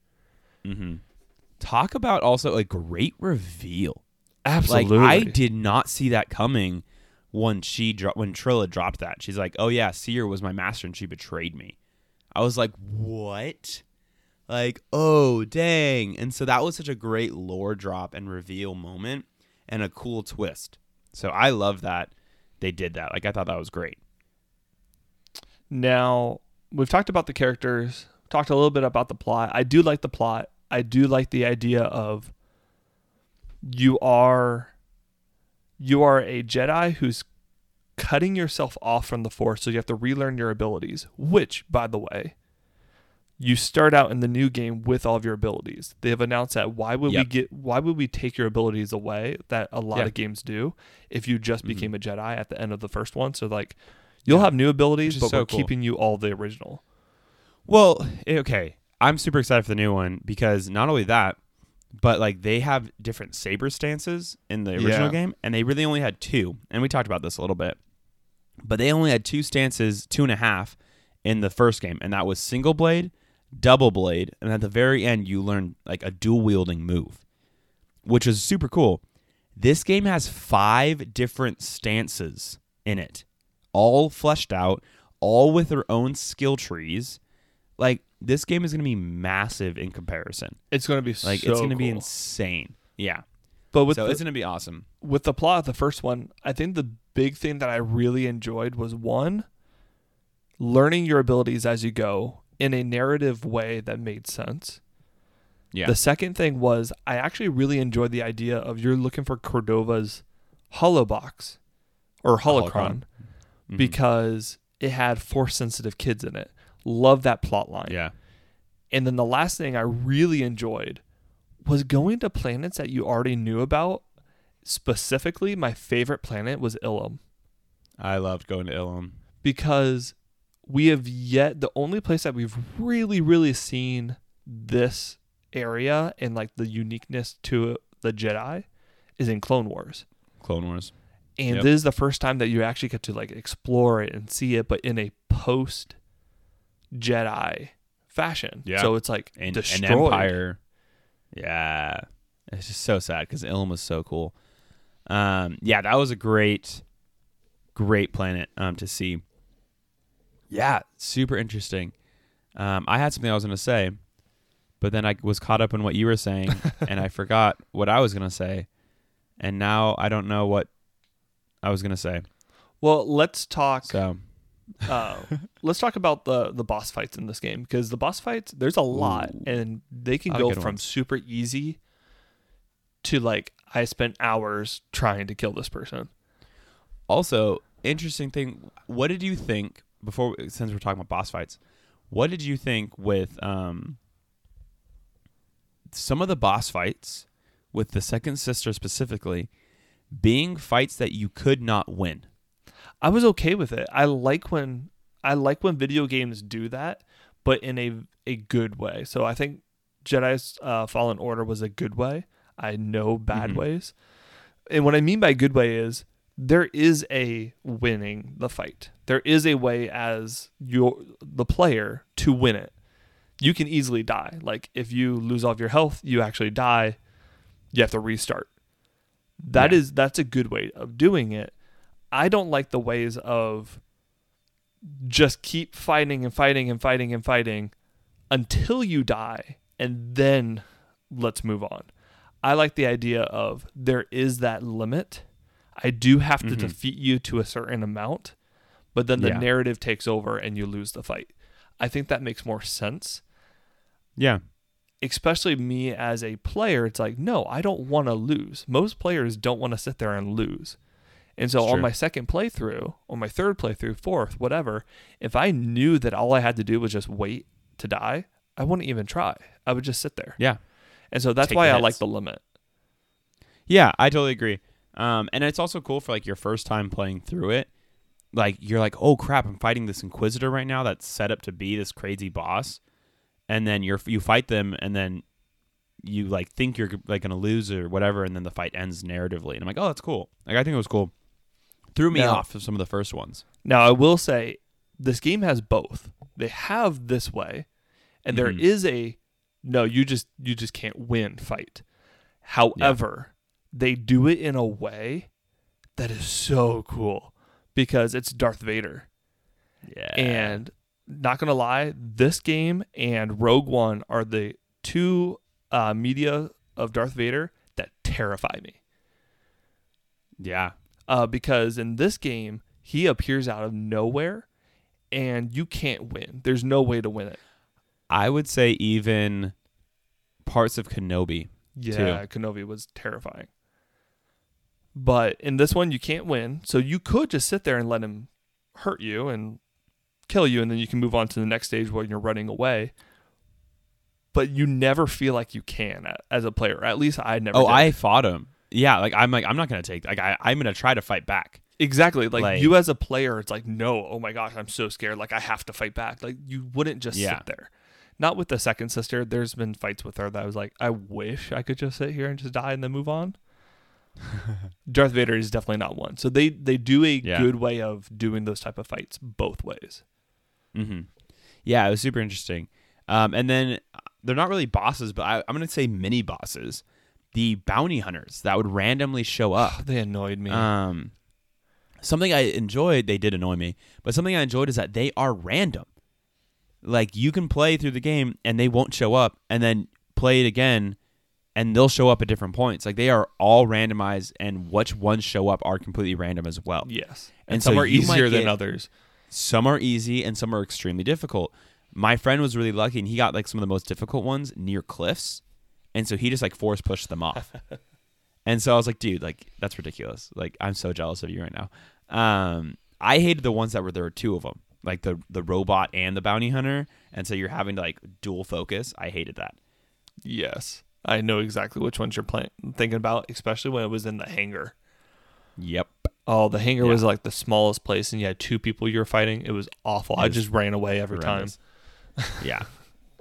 Mm-hmm. Talk about also a great reveal. Absolutely, Like I did not see that coming when she dro- when Trilla dropped that. She's like, "Oh yeah, Cere was my master and she betrayed me." I was like, "What?" Like, "Oh, dang." And so that was such a great lore drop and reveal moment and a cool twist. So I love that they did that. Like I thought that was great. Now, we've talked about the characters, talked a little bit about the plot. I do like the plot. I do like the idea of you are you are a Jedi who's cutting yourself off from the Force, so you have to relearn your abilities, which, by the way, you start out in the new game with all of your abilities. They have announced that why would we get why would we take your abilities away that a lot Yeah. of games do if you just Mhm. became a Jedi at the end of the first one? So like you'll Yeah. have new abilities, but so we're cool. keeping you all the original. Well, eh, okay. I'm super excited for the new one because not only that, but like they have different saber stances in the original Yeah. game, and they really only had two. And we talked about this a little bit, but they only had two stances, two and a half, in the first game, and that was single blade, double blade, and at the very end you learn like a dual wielding move, which is super cool. This game has five different stances in it, all fleshed out, all with their own skill trees. Like this game is going to be massive in comparison. It's going to be Like so it's going to be insane. Yeah. But with so the, it's going to be awesome. with the plot of the first one, I think the big thing that I really enjoyed was one, learning your abilities as you go in a narrative way that made sense. Yeah. The second thing was I actually really enjoyed the idea of you're looking for Cordova's hollow box or holocron, holocron. Mhm. because it had force sensitive kids in it. Love that plot line. yeah. And then the last thing I really enjoyed was going to planets that you already knew about. Specifically, my favorite planet was Ilum I loved going to Ilum. because we have yet the only place that we've really really seen this area and like the uniqueness to the Jedi is in Clone Wars. Clone Wars. And Yep. this is the first time that you actually get to like explore it and see it, but in a post Jedi fashion. Yeah. So it's like And destroyed. an Empire. Yeah. It's just so sad because Ilum was so cool. Um, yeah, that was a great, great planet um, to see. Yeah, super interesting. Um, I had something I was going to say, but then I was caught up in what you were saying, and I forgot what I was going to say, and now I don't know what I was going to say. Well, let's talk. So Uh, let's talk about the the boss fights in this game because the boss fights there's a lot Ooh. and they can go from one. super easy to like I spent hours trying to kill this person. Also, interesting thing. What did you think before? Since we're talking about boss fights, what did you think with um some of the boss fights with the second sister specifically being fights that you could not win? I was okay with it. I like when I like when video games do that, but in a a good way. So I think Jedi's uh, Fallen Order was a good way. I know bad Mhm. ways, and what I mean by good way is there is a winning the fight. There is a way as your the player to win it. You can easily die. Like if you lose all of your health, you actually die. You have to restart. That Yeah. is that's a good way of doing it. I don't like the ways of just keep fighting and fighting and fighting and fighting until you die and then let's move on. I like the idea of there is that limit. I do have to Mhm. defeat you to a certain amount, but then the Yeah. narrative takes over and you lose the fight. I think that makes more sense. Yeah, Especially me as a player, it's like, no, I don't want to lose. Most players don't want to sit there and lose. And so on my second playthrough, or my third playthrough, fourth, whatever, if I knew that all I had to do was just wait to die, I wouldn't even try. I would just sit there. yeah, And so that's Take why I like the limit. yeah. I totally agree. Um, and it's also cool for like your first time playing through it. Like you're like, oh crap, I'm fighting this Inquisitor right now that's set up to be this crazy boss, and then you're you fight them, and then you like think you're like gonna lose or whatever, and then the fight ends narratively, and I'm like, oh, that's cool. Like I think it was cool. Threw me Now- off of some of the first ones. Now, I will say this game has both. They have this way, and there Mhm. is a no, you just you just can't win fight. However, they do it in a way that is so cool because it's Darth Vader. Yeah, And not gonna lie, this game and Rogue One are the two uh, media of Darth Vader that terrify me. yeah, Uh, because in this game, he appears out of nowhere, and you can't win. There's no way to win it. I would say even parts of Kenobi. Yeah, Kenobi was terrifying. But in this one, you can't win, so you could just sit there and let him hurt you and kill you, and then you can move on to the next stage where you're running away. But you never feel like you can as a player. At least I never. Oh, did. I fought him. Yeah, like I'm like I'm not gonna take like I I'm gonna try to fight back. exactly like, like- you as a player. It's like no, oh my gosh, I'm so scared. Like I have to fight back. Like you wouldn't just Yeah. sit there. Not with the second sister. There's been fights with her that I was like, I wish I could just sit here and just die and then move on. Darth Vader is definitely not one. So they they do a Yeah. good way of doing those type of fights both ways. Mm-hmm. Yeah, it was super interesting. Um, and then uh, they're not really bosses, but I, I'm gonna say mini bosses, the bounty hunters that would randomly show up. They annoyed me. Um, something I enjoyed, they did annoy me, but something I enjoyed is that they are random. Like you can play through the game and they won't show up, and then play it again, and they'll show up at different points. Like they are all randomized, and which ones show up are completely random as well. yes, and and, so some are easier than get- others. Some are easy and some are extremely difficult. My friend was really lucky and he got like some of the most difficult ones near cliffs. And so he just like force pushed them off. and so I was like, dude, like that's ridiculous. Like I'm so jealous of you right now. Um I hated the ones that were there were two of them. Like the the robot and the bounty hunter. And so you're having to like dual focus. I hated that. Yes, I know exactly which ones you're playing, thinking about, especially when it was in the hangar. Yep. Oh, the hangar Yeah. was like the smallest place, and you had two people you were fighting. It was awful. It I just ran away every time. Yeah.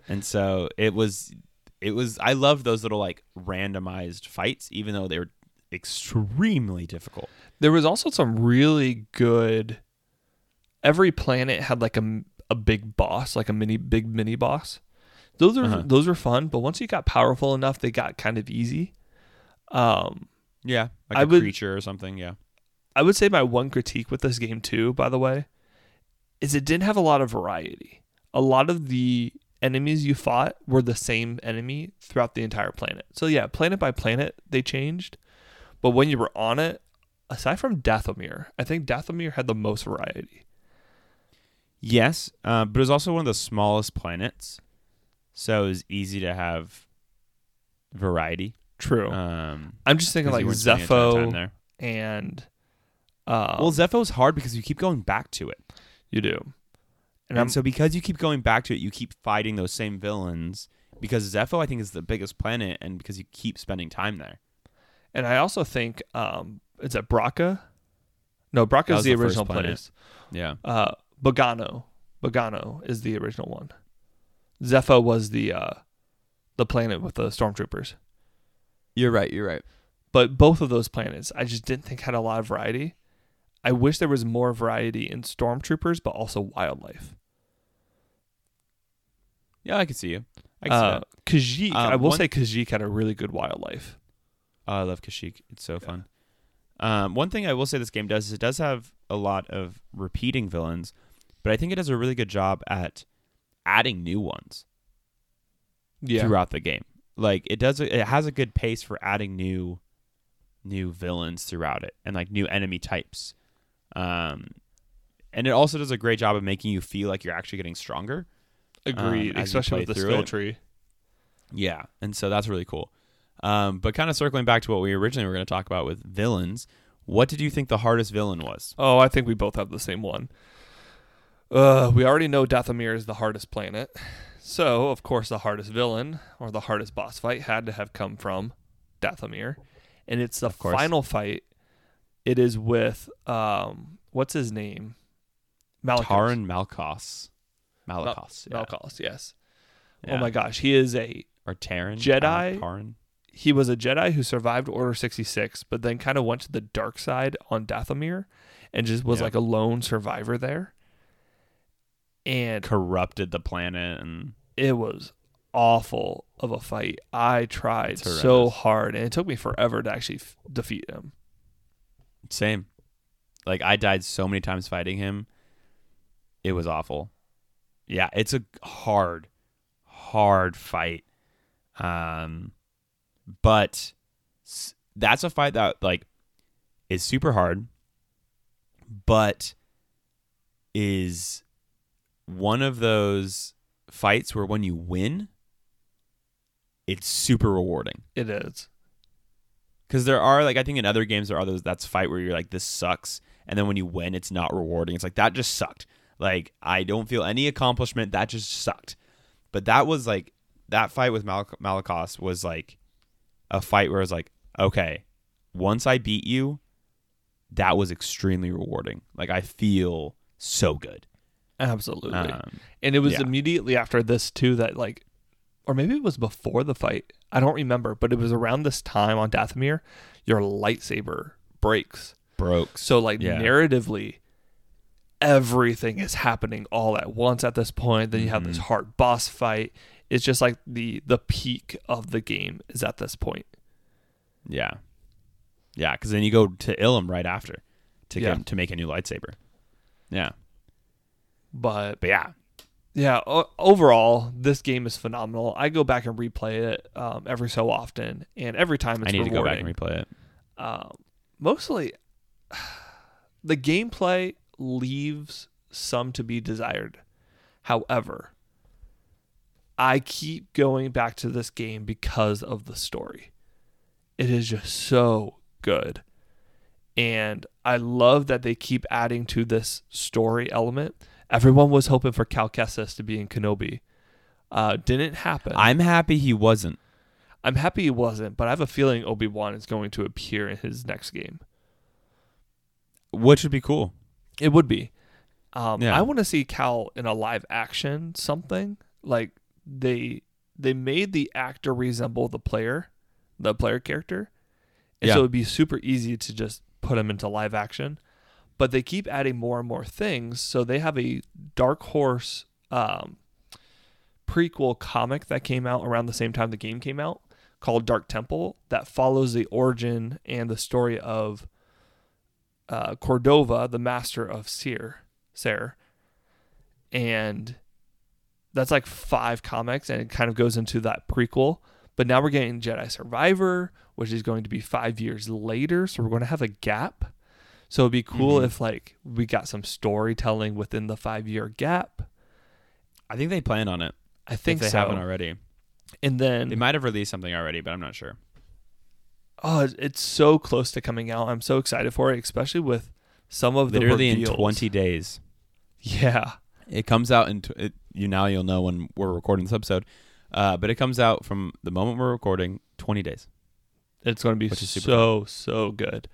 And so it was it was I loved those little like randomized fights even though they were extremely difficult. There was also some really good. Every planet had like a a big boss, like a mini big mini boss. Those are Uh-huh. those are fun, but once you got powerful enough, they got kind of easy. Um, Yeah. Like I a would- creature or something, yeah. I would say my one critique with this game too, by the way, is it didn't have a lot of variety. A lot of the enemies you fought were the same enemy throughout the entire planet. So yeah, planet by planet they changed, but when you were on it, aside from Dathomir, I think Dathomir had the most variety. Yes, uh, but it was also one of the smallest planets. So it was easy to have variety. True. Um I'm just thinking like you weren't spending a ton of time Zeffo and uh, Well, Zeffo's hard because you keep going back to it. you do. And, And, so because you keep going back to it, you keep fighting those same villains. Because Zeffo, I think, is the biggest planet, and because you keep spending time there. and I also think um, is it Bracca? No, Bracca That is the the original planet. place. Yeah. Uh, Bogano. Bogano is the original one. Zeffo was the uh, the planet with the stormtroopers. You're right. You're right. But both of those planets, I just didn't think had a lot of variety. I wish there was more variety in stormtroopers, but also wildlife. Yeah, I can see you. I can see Uh, that. Kashyyyk, Um, I will one- say Kashyyyk had a really good wildlife. Oh, I love Kashyyyk. It's so fun. Um, one thing I will say this game does is it does have a lot of repeating villains, but I think it does a really good job at adding new ones Yeah, throughout the game. Like it does, it has a good pace for adding new, new villains throughout it, and like new enemy types. Um, and it also does a great job of making you feel like you're actually getting stronger. agreed. um, especially with the skill it. tree. Yeah, and so that's really cool. Um, but kind of circling back to what we originally were going to talk about with villains, what did you think the hardest villain was? Oh, I think we both have the same one. Uh, we already know Dathomir is the hardest planet. So, of course, the hardest villain or the hardest boss fight had to have come from Dathomir. And it's the final fight. It is with um what's his name? Malicos. Taron Malkos. Malicos. yeah. Malkos, yes. Yeah. Oh my gosh, he is a Or Taron. Jedi? Taron. he was a Jedi who survived Order 66, but then kind of went to the dark side on Dathomir and just was like a lone survivor there. And Corrupted the planet and it was awful of a fight. I tried so hard, and it took me forever to actually f- defeat him. same. Like I died so many times fighting him. It was awful. Yeah, it's a hard, hard fight. Um, but that's a fight that like is super hard, but is one of those fights where when you win, it's super rewarding. It is. Because there are like I think in other games there are those that's fight where you're like this sucks, and then when you win it's not rewarding. It's like that just sucked. Like I don't feel any accomplishment. That just sucked. But that was like that fight with Mal- Malicos was like a fight where I was like okay, once I beat you, that was extremely rewarding. Like I feel so good. Absolutely. Um, and it was yeah. immediately after this, too, that like, or maybe it was before the fight. I don't remember, but it was around this time on Dathomir, your lightsaber breaks. broke. So, like, Yeah. narratively, everything is happening all at once at this point. Then you have this Mhm. hard boss fight. It's just like the the peak of the game is at this point. Yeah, yeah. Because then you go to Ilum right after to Yeah. get to make a new lightsaber. Yeah, But but yeah, yeah, o- overall, this game is phenomenal. I go back and replay it um, every so often, and every time it's I need to go back and replay it. um, mostly the gameplay leaves some to be desired. However, I keep going back to this game because of the story. It is just so good. And I love that they keep adding to this story element. Everyone was hoping for Cal Kestis to be in Kenobi. Uh, didn't happen. I'm happy he wasn't. I'm happy he wasn't, but I have a feeling Obi Wan is going to appear in his next game. Which would be cool. It would be. Um, Yeah. I want to see Cal in a live action something like they they made the actor resemble the player, the player character, and Yeah. so it'd be super easy to just put him into live action. But they keep adding more and more things, so they have a Dark Horse um, prequel comic that came out around the same time the game came out called Dark Temple that follows the origin and the story of uh, Cordova, the master of Cere, Ser. And that's like five comics and it kind of goes into that prequel. But now we're getting Jedi Survivor, which is going to be five years later. So we're going to have a gap. So it'd be cool Mhm. if like we got some storytelling within the five year gap. I think they plan on it. I think they so. haven't already. And then They might have released something already, but I'm not sure. oh, it's- so close to coming out. I'm so excited for it, especially with some of Literally the in 20 days. Yeah, It comes out it, you now you'll know when we're recording this episode. Uh, but it comes out from the moment we're recording 20 days. It's going to be so so good.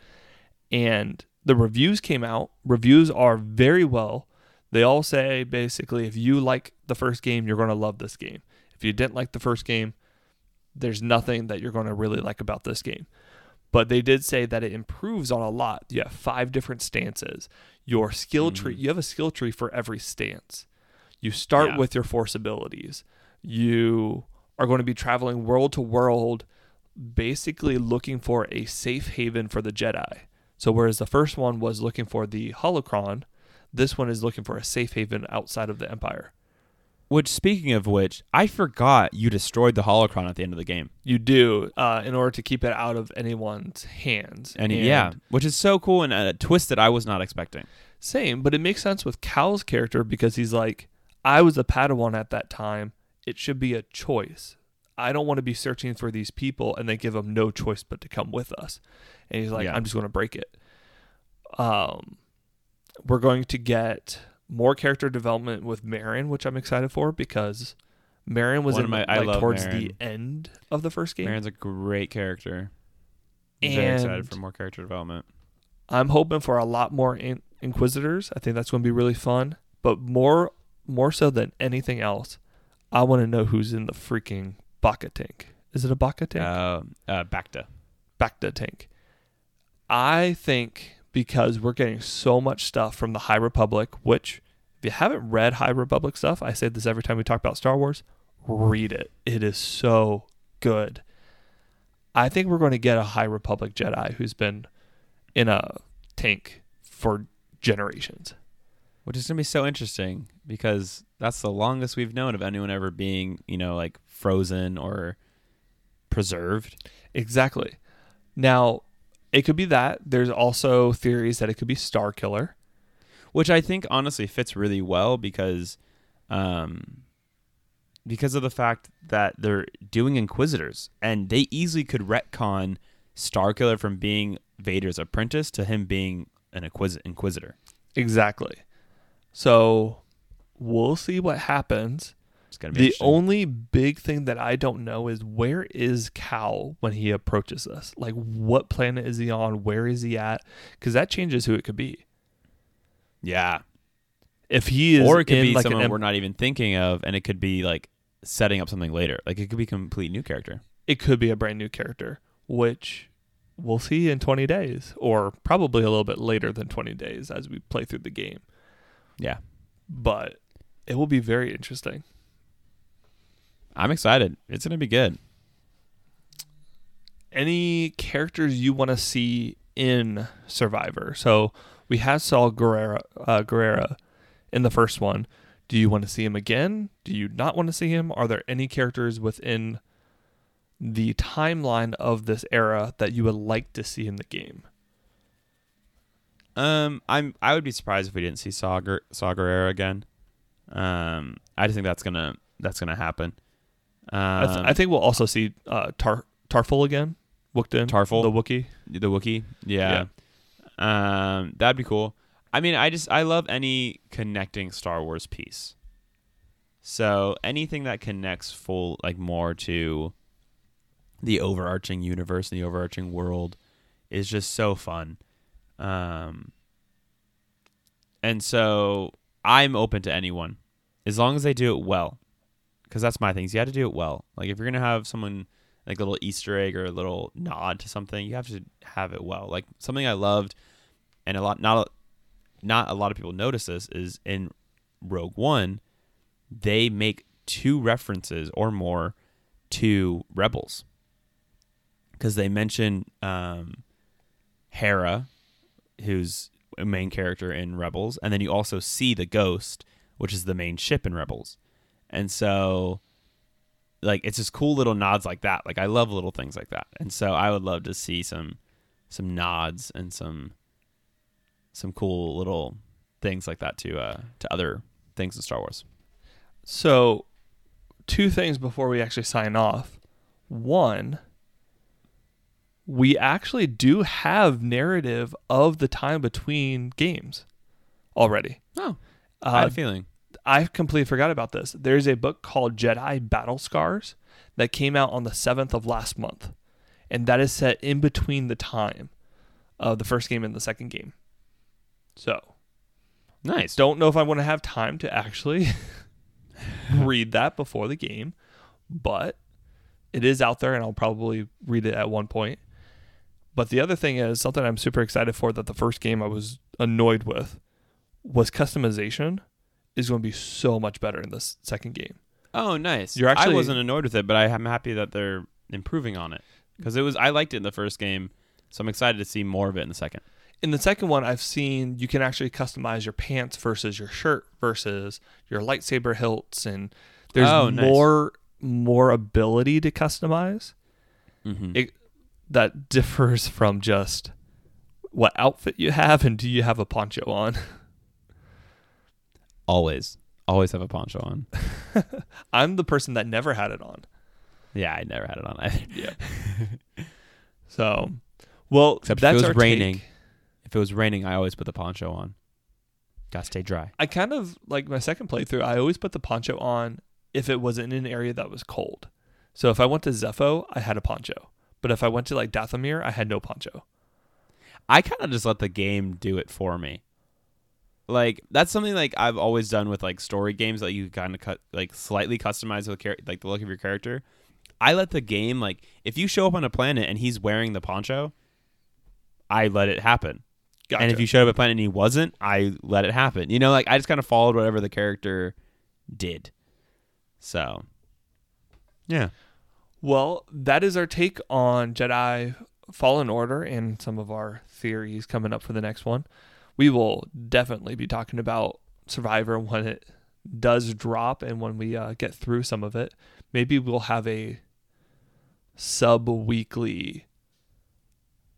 And the reviews came out. Reviews are very well. They all say basically if you like the first game, you're going to love this game. If you didn't like the first game, there's nothing that you're going to really like about this game. But they did say that it improves on a lot. You have five different stances. Your skill tree, Mhm. you have a skill tree for every stance. You start Yeah. with your force abilities. You are going to be traveling world to world, basically looking for a safe haven for the Jedi. So, whereas the first one was looking for the holocron, this one is looking for a safe haven outside of the Empire. Which, speaking of which, I forgot you destroyed the holocron at the end of the game. You do uh, in order to keep it out of anyone's hands. And, yeah, which is so cool and a twist that I was not expecting. Same, but it makes sense with Cal's character because he's like, I was a Padawan at that time. It should be a choice. I don't want to be searching for these people and they give him no choice but to come with us. And he's like, Yeah. I'm just going to break it. Um, we're going to get more character development with Merrin, which I'm excited for because Merrin was One in my- I love towards Marion. the end of the first game. Merrin's a great character. I'm very excited for more character development. I'm hoping for a lot more in- Inquisitors. I think that's going to be really fun. But more, more so than anything else, I want to know who's in the freaking Baka tank. Is it a Baka tank? Uh, uh, Bacta. Bacta tank. I think because we're getting so much stuff from the High Republic, which if you haven't read High Republic stuff, I say this every time we talk about Star Wars, read it. It is so good. I think we're going to get a High Republic Jedi who's been in a tank for generations. Which is going to be so interesting because that's the longest we've known of anyone ever being, you know, like frozen or preserved. Exactly. Now, it could be that. There's also theories that it could be Star Killer. which I think honestly fits really well because, um, because of the fact that they're doing Inquisitors, and they easily could retcon Star Killer from being Vader's apprentice to him being an Inquis- Inquisitor. Exactly. So we'll see what happens. It's gonna be The only big thing that I don't know is where is Cal when he approaches us? Like, what planet is he on? Where is he at? Because that changes who it could be. yeah, If he is, or it could in be like someone we're not even thinking of, and it could be like setting up something later. Like it could be a complete new character. it could be a brand new character, which we'll see in 20 days, or probably a little bit later than 20 days as we play through the game. Yeah, But it will be very interesting. I'm excited. It's gonna be good. any characters you want to see in Survivor? So we had Saul Gerrera, uh, Gerrera in the first one. Do you want to see him again? Do you not want to see him? Are there any characters within the timeline of this era that you would like to see in the game? Um, I'm I would be surprised if we didn't see Saw, Guer- Gerrera again. Um, I just think that's gonna that's gonna happen. Um, I, th- I think we'll also see uh, Tar- Tarfful again. Wookden, Tarfful? the Wookie. the Wookiee, yeah. Um, that'd be cool. I mean, I just I love any connecting Star Wars piece. So anything that connects full like more to the overarching universe and the overarching world is just so fun. Um, and so I'm open to anyone as long as they do it well. Because that's my thing. is You have to do it well. Like if you're gonna have someone like a little Easter egg or a little nod to something, you have to have it well. Like something I loved, and a lot not not a lot of people notice this is in Rogue One, they make two references or more to Rebels because they mention um, Hera, who's a main character in Rebels, and then you also see the Ghost, which is the main ship in Rebels, and so like it's just cool little nods like that. Like I love little things like that, and so I would love to see some some nods and some some cool little things like that to uh to other things in Star Wars. So, two things before we actually sign off. One, we actually do have narrative of the time between games already. Oh, I had Uh, a feeling. I completely forgot about this. There's a book called Jedi Battle Scars that came out on the 7th of last month. And that is set in between the time of the first game and the second game. So, Nice. don't know if I want to have time to actually read that before the game, but it is out there and I'll probably read it at one point. But the other thing is something I'm super excited for that the first game I was annoyed with was customization is going to be so much better in this second game. Oh, nice. You're actually- I wasn't annoyed with it, but I am happy that they're improving on it because it was. I liked it in the first game, so I'm excited to see more of it in the second. In the second one, I've seen you can actually customize your pants versus your shirt versus your lightsaber hilts, and there's Oh, nice. more more ability to customize. Mm-hmm. It- that differs from just what outfit you have and do you have a poncho on. always, always have a poncho on. I'm the person that never had it on. Yeah, I never had it on either. Yeah. so, well, Except if it was raining. take. If it was raining, I always put the poncho on. Got to stay dry. I kind of like my second playthrough. I always put the poncho on if it was in an area that was cold. So if I went to Zeffo, I had a poncho. But if I went to like Dathomir, I had no poncho. I kind of just let the game do it for me. Like that's something like I've always done with like story games that you kind of cut like slightly customize the char- like the look of your character. I let the game like if you show up on a planet and he's wearing the poncho, I let it happen. Gotcha. And if you showed up at a planet and he wasn't, I let it happen. You know, like I just kind of followed whatever the character did. So, yeah. Well, that is our take on Jedi Fallen Order and some of our theories coming up for the next one. We will definitely be talking about Survivor when it does drop and when we uh, get through some of it. Maybe we'll have a sub weekly.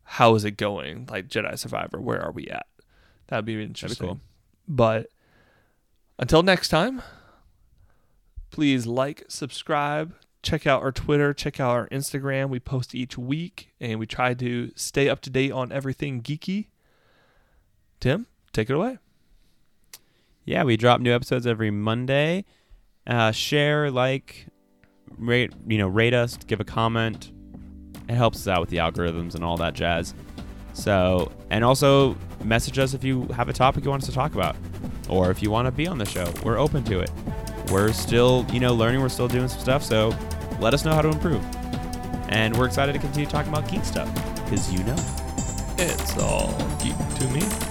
How is it going? Like Jedi Survivor, where are we at? That'd be interesting. cool. But until next time, please like, subscribe, check out our Twitter, check out our Instagram. We post each week and we try to stay up to date on everything geeky. Tim, take it away. Yeah, we drop new episodes every Monday. Uh, share, like, rate, you know, rate us, give a comment. It helps us out with the algorithms and all that jazz. So, and also message us if you have a topic you want us to talk about, or if you want to be on the show. We're open to it. We're still, you know, learning. We're still doing some stuff. So, let us know how to improve. And we're excited to continue talking about geek stuff because you know. It's all geek to me.